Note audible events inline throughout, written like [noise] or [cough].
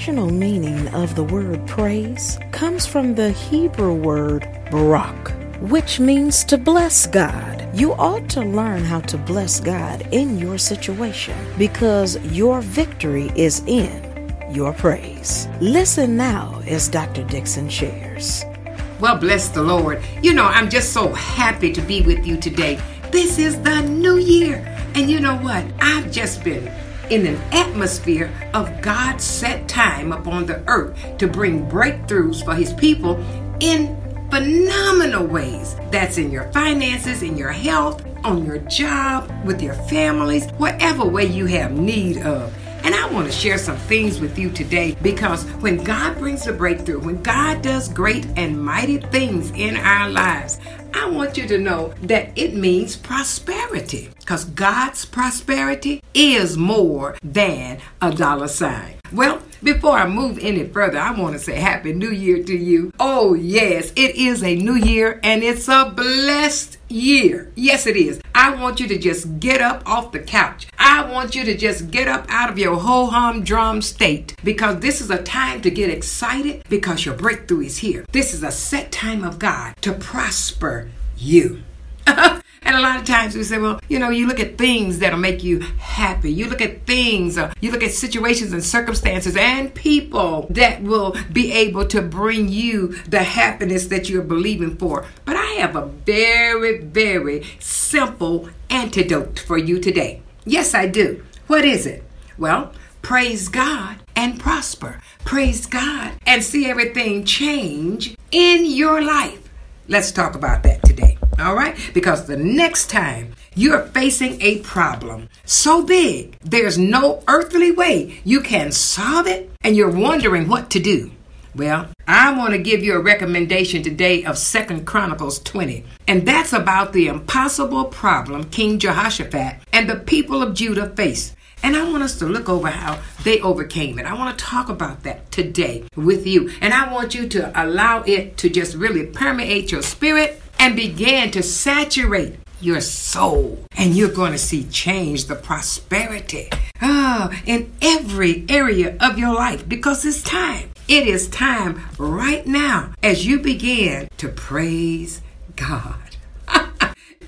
original meaning of the word praise comes from the Hebrew word barak, which means to bless God. You ought to learn how to bless God in your situation because your victory is in your praise. Listen now as Dr. Dixon shares. Well, bless the Lord. You know, I'm just so happy to be with you today. This is the new year. And you know what? I've just been in an atmosphere of God's set time upon the earth to bring breakthroughs for his people in phenomenal ways. That's in your finances, in your health, on your job, with your families, whatever way you have need of. And I want to share some things with you today because when God brings a breakthrough, when God does great and mighty things in our lives, I want you to know that it means prosperity because God's prosperity is more than a dollar sign. Well, before I move any further, I want to say Happy New Year to you. Oh, yes, it is a new year and it's a blessed year. Yes, it is. I want you to just get up off the couch. I want you to just get up out of your ho hum drum state because this is a time to get excited because your breakthrough is here. This is a set time of God to prosper you. [laughs] And a lot of times we say, well, you know, you look at things that'll make you happy. You look at things, uh, you look at situations and circumstances and people that will be able to bring you the happiness that you're believing for. But I have a very, very simple antidote for you today. Yes, I do. What is it? Well, praise God and prosper. Praise God and see everything change in your life. Let's talk about that today. All right? Because the next time you're facing a problem so big, there's no earthly way you can solve it, and you're wondering what to do. Well, I want to give you a recommendation today of Second Chronicles 20, and that's about the impossible problem King Jehoshaphat and the people of Judah faced. And I want us to look over how they overcame it. I want to talk about that today with you. And I want you to allow it to just really permeate your spirit and begin to saturate your soul. And you're going to see change, the prosperity oh, in every area of your life because it's time. It is time right now as you begin to praise God. [laughs]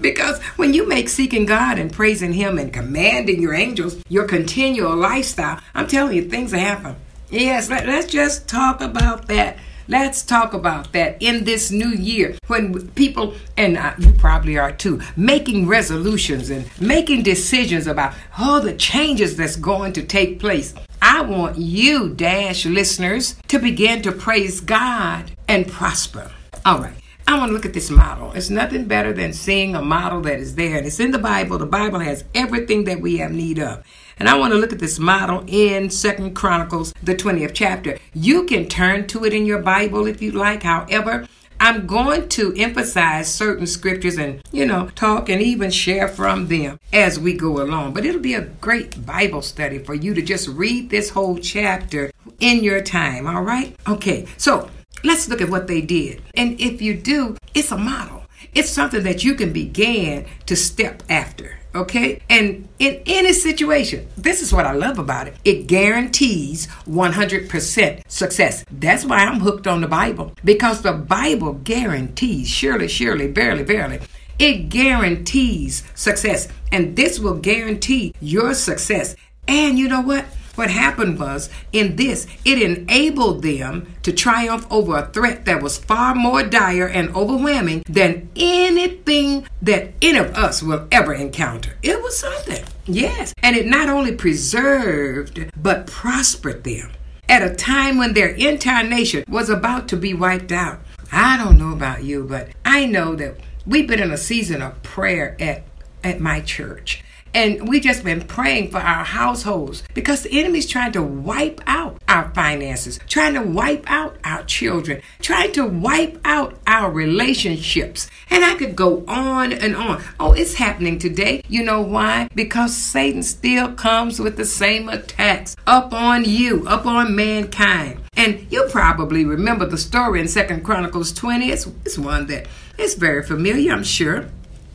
Because when you make seeking God and praising Him and commanding your angels your continual lifestyle, I'm telling you, things happen. Yes, let, us just talk about that. Let's talk about that in this new year when people, and you probably are too, making resolutions and making decisions about all the changes that's going to take place. I want you, Dash listeners, to begin to praise God and prosper. All right. I want to look at this model. It's nothing better than seeing a model that is there. And it's in the Bible. The Bible has everything that we have need of. And I want to look at this model in Second Chronicles, the 20th chapter. You can turn to it in your Bible if you like. However, I'm going to emphasize certain scriptures and, you know, talk and even share from them as we go along. But it'll be a great Bible study for you to just read this whole chapter in your time, all right? Okay, so Let's look at what they did. And if you do, it's a model. It's something that you can begin to step after. Okay? And in any situation, this is what I love about it. It guarantees 100% success. That's why I'm hooked on the Bible. Because the Bible guarantees, surely, surely, barely, barely, it guarantees success. And this will guarantee your success. And you know what? What happened was, in this, it enabled them to triumph over a threat that was far more dire and overwhelming than anything that any of us will ever encounter. It was something, yes. And it not only preserved, but prospered them at a time when their entire nation was about to be wiped out. I don't know about you, but I know that we've been in a season of prayer at, at my church. And we just been praying for our households because the enemy's trying to wipe out our finances, trying to wipe out our children, trying to wipe out our relationships. And I could go on and on. Oh, it's happening today. You know why? Because Satan still comes with the same attacks up on you, up on mankind. And you probably remember the story in Second Chronicles 20. It's, it's one that is very familiar, I'm sure.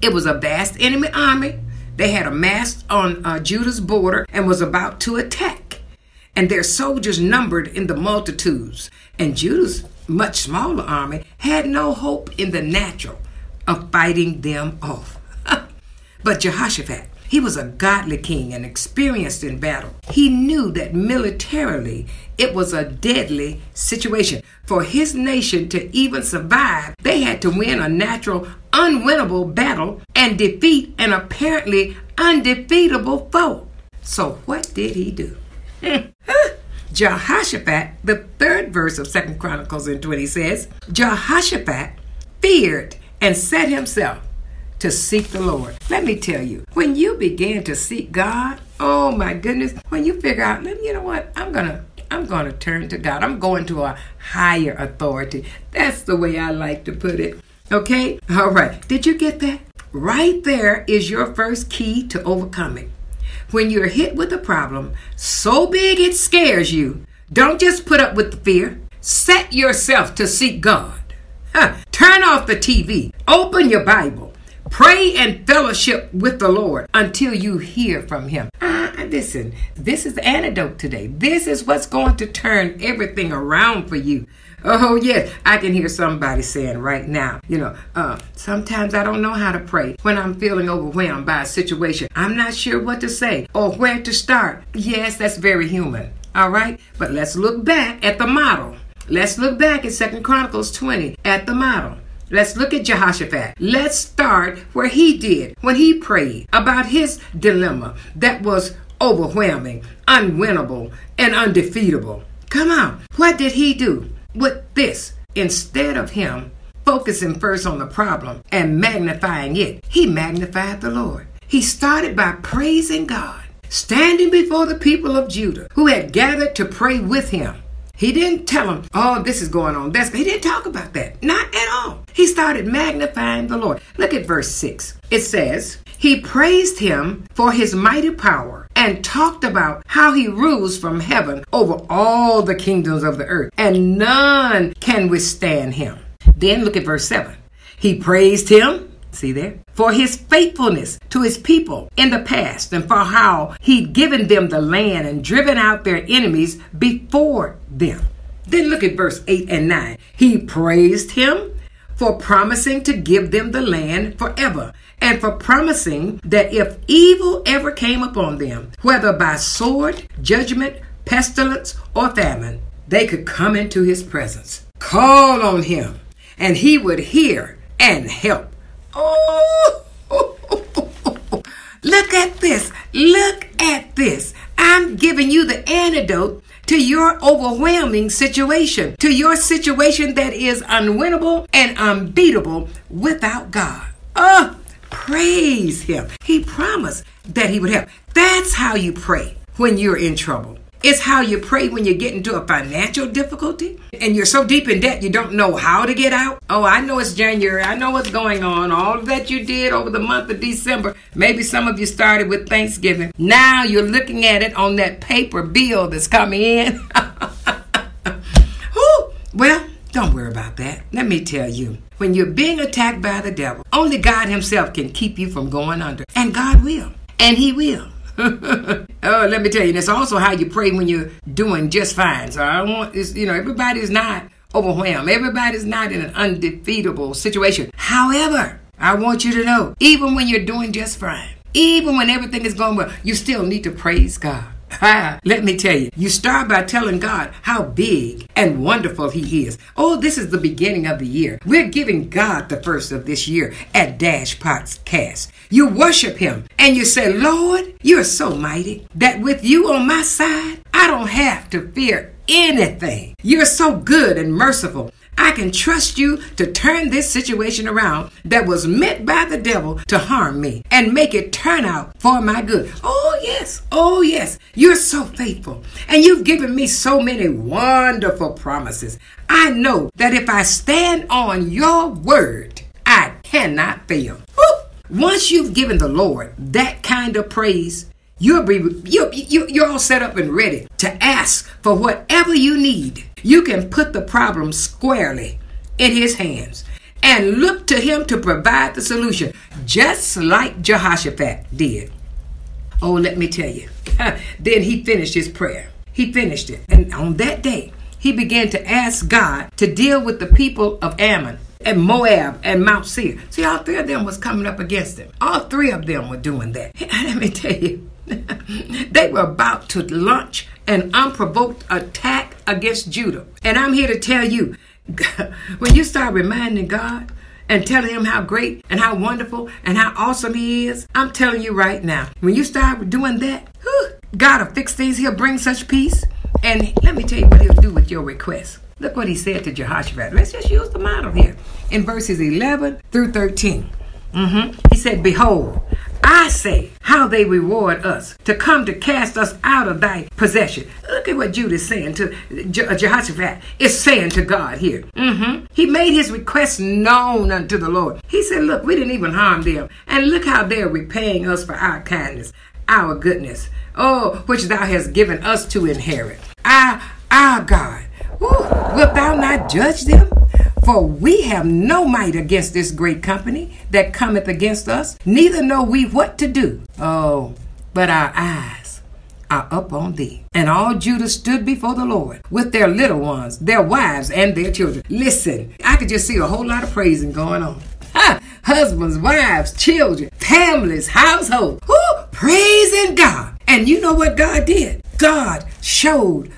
It was a vast enemy army they had amassed on uh, Judah's border and was about to attack. and their soldiers numbered in the multitudes. And Judah's much smaller army had no hope in the natural of fighting them off. [laughs] but Jehoshaphat, he was a godly king and experienced in battle. He knew that militarily it was a deadly situation. For his nation to even survive, they had to win a natural, unwinnable battle and defeat an apparently undefeatable foe. So, what did he do? [laughs] Jehoshaphat, the third verse of Second Chronicles in 20 says, Jehoshaphat feared and set himself to seek the Lord. Let me tell you, when you begin to seek God, oh my goodness, when you figure out, you know what, I'm gonna I'm going to turn to God. I'm going to a higher authority. That's the way I like to put it. Okay? All right. Did you get that? Right there is your first key to overcoming. When you're hit with a problem so big it scares you, don't just put up with the fear. Set yourself to seek God. Huh. Turn off the TV. Open your Bible. Pray and fellowship with the Lord until you hear from Him. Uh, listen, this is the antidote today. This is what's going to turn everything around for you. Oh, yes, I can hear somebody saying right now, you know, uh, sometimes I don't know how to pray when I'm feeling overwhelmed by a situation. I'm not sure what to say or where to start. Yes, that's very human. All right, but let's look back at the model. Let's look back at Second Chronicles 20 at the model. Let's look at Jehoshaphat. Let's start where he did when he prayed about his dilemma that was overwhelming, unwinnable, and undefeatable. Come on, what did he do with this? Instead of him focusing first on the problem and magnifying it, he magnified the Lord. He started by praising God, standing before the people of Judah who had gathered to pray with him. He didn't tell them, oh, this is going on. That's, he didn't talk about that. Not at all. He started magnifying the Lord. Look at verse 6. It says, He praised him for his mighty power and talked about how he rules from heaven over all the kingdoms of the earth, and none can withstand him. Then look at verse 7. He praised him See there? For his faithfulness to his people in the past and for how he'd given them the land and driven out their enemies before them. Then look at verse 8 and 9. He praised him for promising to give them the land forever and for promising that if evil ever came upon them, whether by sword, judgment, pestilence, or famine, they could come into his presence. Call on him, and he would hear and help. Look at this. Look at this. I'm giving you the antidote to your overwhelming situation, to your situation that is unwinnable and unbeatable without God. Oh, praise Him. He promised that He would help. That's how you pray when you're in trouble. It's how you pray when you get into a financial difficulty and you're so deep in debt you don't know how to get out. Oh, I know it's January. I know what's going on. All that you did over the month of December. Maybe some of you started with Thanksgiving. Now you're looking at it on that paper bill that's coming in. [laughs] well, don't worry about that. Let me tell you. When you're being attacked by the devil, only God Himself can keep you from going under. And God will. And He will. [laughs] oh, let me tell you, that's also how you pray when you're doing just fine. So I want, this, you know, everybody's not overwhelmed. Everybody's not in an undefeatable situation. However, I want you to know, even when you're doing just fine, even when everything is going well, you still need to praise God. Let me tell you, you start by telling God how big and wonderful He is. Oh, this is the beginning of the year. We're giving God the first of this year at Dash Podcast. You worship Him and you say, Lord, you're so mighty that with you on my side, I don't have to fear anything. You're so good and merciful I can trust you to turn this situation around that was meant by the devil to harm me and make it turn out for my good. Oh, yes. Oh, yes. You're so faithful. And you've given me so many wonderful promises. I know that if I stand on your word, I cannot fail. Once you've given the Lord that kind of praise, You'll be you, you're all set up and ready to ask for whatever you need. You can put the problem squarely in his hands and look to him to provide the solution, just like Jehoshaphat did. Oh, let me tell you. [laughs] then he finished his prayer. he finished it. And on that day, he began to ask God to deal with the people of Ammon and Moab and Mount Seir. See, all three of them was coming up against him. All three of them were doing that. [laughs] Let me tell you, [laughs] they were about to launch an unprovoked attack against Judah. And I'm here to tell you, [laughs] when you start reminding God and telling him how great and how wonderful and how awesome he is, I'm telling you right now, when you start doing that, whew, God will fix things. He'll bring such peace. And let me tell you what he'll do with your request. Look what he said to Jehoshaphat. Let's just use the model here in verses 11 through 13. Mm-hmm. He said, Behold, I say how they reward us to come to cast us out of thy possession. Look at what Judah is saying to Je- uh, Jehoshaphat. Is saying to God here. Mm-hmm. He made his request known unto the Lord. He said, Look, we didn't even harm them. And look how they're repaying us for our kindness, our goodness. Oh, which thou hast given us to inherit. Our, our God. Ooh, wilt thou not judge them? For we have no might against this great company that cometh against us, neither know we what to do. Oh, but our eyes are up on thee. And all Judah stood before the Lord with their little ones, their wives, and their children. Listen, I could just see a whole lot of praising going on. Ha! Husbands, wives, children, families, household. Whoo! Praising God. And you know what God did? God showed.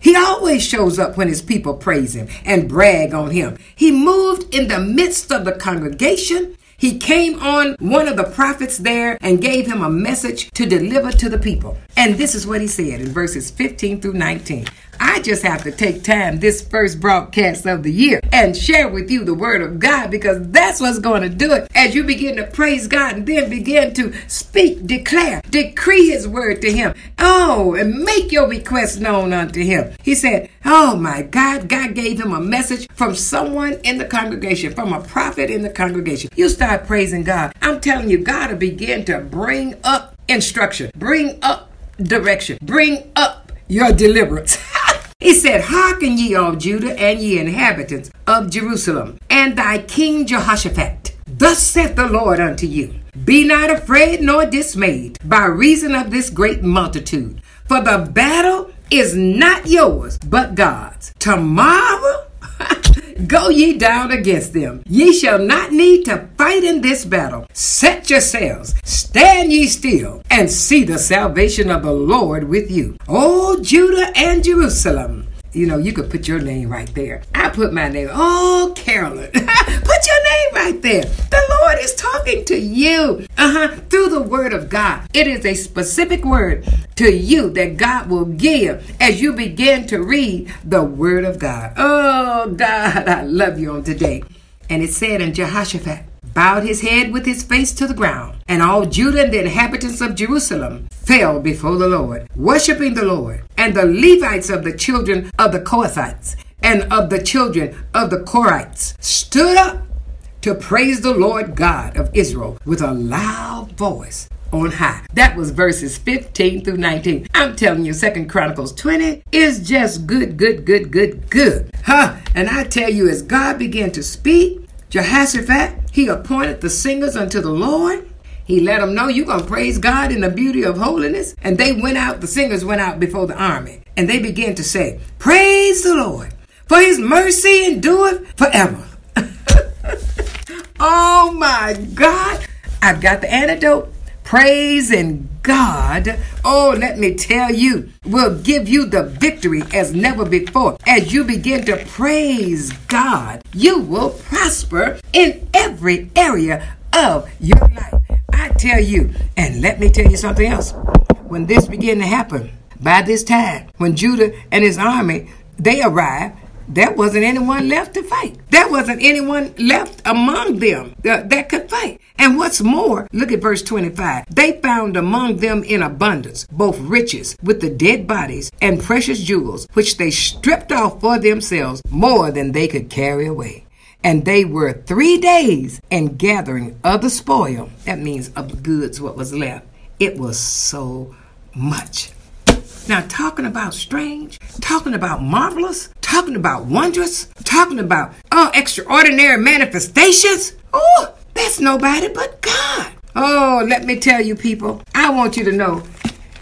He always shows up when his people praise him and brag on him. He moved in the midst of the congregation. He came on one of the prophets there and gave him a message to deliver to the people. And this is what he said in verses 15 through 19. I just have to take time this first broadcast of the year and share with you the word of God because that's what's going to do it as you begin to praise God and then begin to speak, declare, decree his word to him. Oh, and make your request known unto him. He said, Oh my God, God gave him a message from someone in the congregation, from a prophet in the congregation. You start praising God. I'm telling you, God will begin to bring up instruction, bring up direction, bring up your deliverance. [laughs] He said, Hearken ye all Judah and ye inhabitants of Jerusalem, and thy king Jehoshaphat. Thus saith the Lord unto you Be not afraid nor dismayed by reason of this great multitude, for the battle is not yours, but God's. Tomorrow Go ye down against them. Ye shall not need to fight in this battle. Set yourselves, stand ye still, and see the salvation of the Lord with you. O Judah and Jerusalem. You know, you could put your name right there. I put my name. Oh, Carolyn. [laughs] put your name right there. The Lord is talking to you. Uh-huh. Through the word of God. It is a specific word to you that God will give as you begin to read the word of God. Oh, God, I love you on today. And it said in Jehoshaphat, bowed his head with his face to the ground, and all Judah and the inhabitants of Jerusalem fell before the Lord, worshiping the Lord. And the Levites of the children of the Kohathites and of the children of the Korhites stood up to praise the Lord God of Israel with a loud voice on high. That was verses 15 through 19. I'm telling you, Second Chronicles 20 is just good, good, good, good, good. Huh? And I tell you, as God began to speak, Jehoshaphat, he appointed the singers unto the Lord. He let them know you're going to praise God in the beauty of holiness. And they went out, the singers went out before the army. And they began to say, Praise the Lord, for his mercy endureth forever. [laughs] oh my God. I've got the antidote. Praising God, oh, let me tell you, will give you the victory as never before. As you begin to praise God, you will prosper in every area of your life. I tell you, and let me tell you something else. When this began to happen, by this time, when Judah and his army they arrived, there wasn't anyone left to fight. There wasn't anyone left among them that, that, could fight. And what's more, look at verse 25. They found among them in abundance both riches with the dead bodies and precious jewels, which they stripped off for themselves more than they could carry away. And they were three days in gathering of the spoil. That means of the goods, what was left. It was so much. Now, talking about strange, talking about marvelous, talking about wondrous, talking about oh, extraordinary manifestations. Oh, that's nobody but God. Oh, let me tell you, people, I want you to know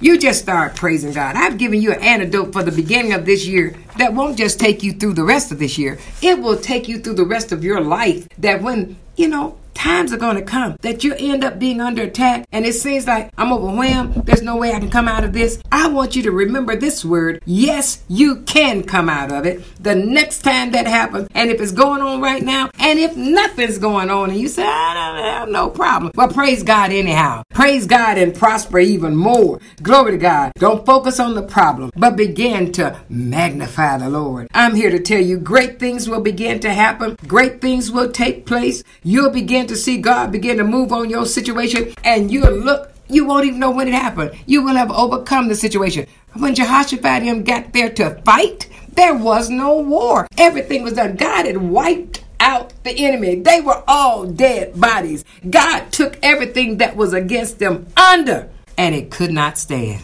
You just start praising God. I've given you an antidote for the beginning of this year that won't just take you through the rest of this year. It will take you through the rest of your life. That when, you know, times are going to come that you end up being under attack and it seems like I'm overwhelmed. There's no way I can come out of this. I want you to remember this word. Yes, you can come out of it the next time that happens. And if it's going on right now, and if nothing's going on and you say, I don't have no problem, well, praise God anyhow. Praise God and prosper even more. Glory to God. Don't focus on the problem, but begin to magnify the Lord. I'm here to tell you great things will begin to happen. Great things will take place. You'll begin to see God begin to move on your situation and you'll look you won't even know when it happened. You will have overcome the situation. When Jehoshaphat him got there to fight, there was no war. Everything was done. God had wiped out the enemy. They were all dead bodies. God took everything that was against them under, and it could not stand.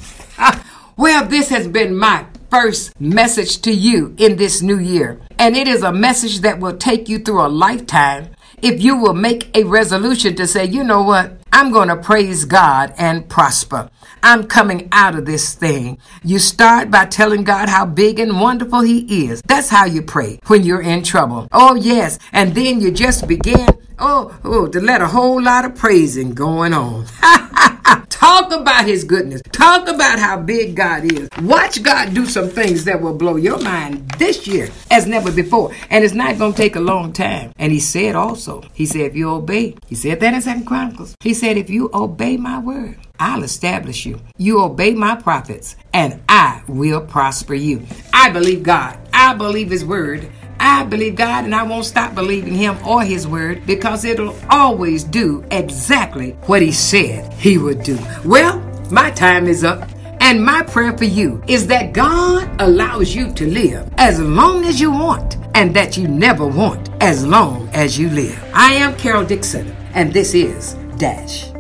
well, this has been my first message to you in this new year. And it is a message that will take you through a lifetime if you will make a resolution to say, you know what? I'm going to praise God and prosper. I'm coming out of this thing. You start by telling God how big and wonderful He is. That's how you pray when you're in trouble. Oh, yes. And then you just begin, oh, oh, to let a whole lot of praising going on. [laughs] [laughs] Talk about his goodness. Talk about how big God is. Watch God do some things that will blow your mind this year as never before. And it's not going to take a long time. And he said also, he said, if you obey, he said that in Second Chronicles. He said, if you obey my word, I'll establish you. You obey my prophets, and I will prosper you. I believe God. I believe his word. I believe God and I won't stop believing Him or His Word because it'll always do exactly what He said He would do. Well, my time is up. And my prayer for you is that God allows you to live as long as you want and that you never want as long as you live. I am Carol Dixon, and this is Dash.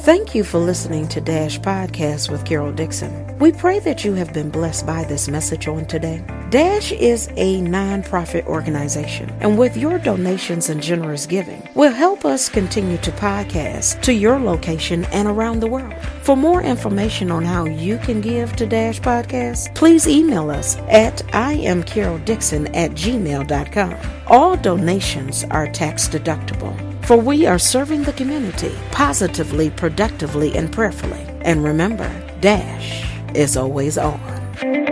Thank you for listening to Dash Podcast with Carol Dixon. We pray that you have been blessed by this message on today. Dash is a nonprofit organization, and with your donations and generous giving, will help us continue to podcast to your location and around the world. For more information on how you can give to Dash Podcast, please email us at iamcaroldixon at gmail.com. All donations are tax deductible for we are serving the community positively, productively, and prayerfully. And remember, Dash is always on.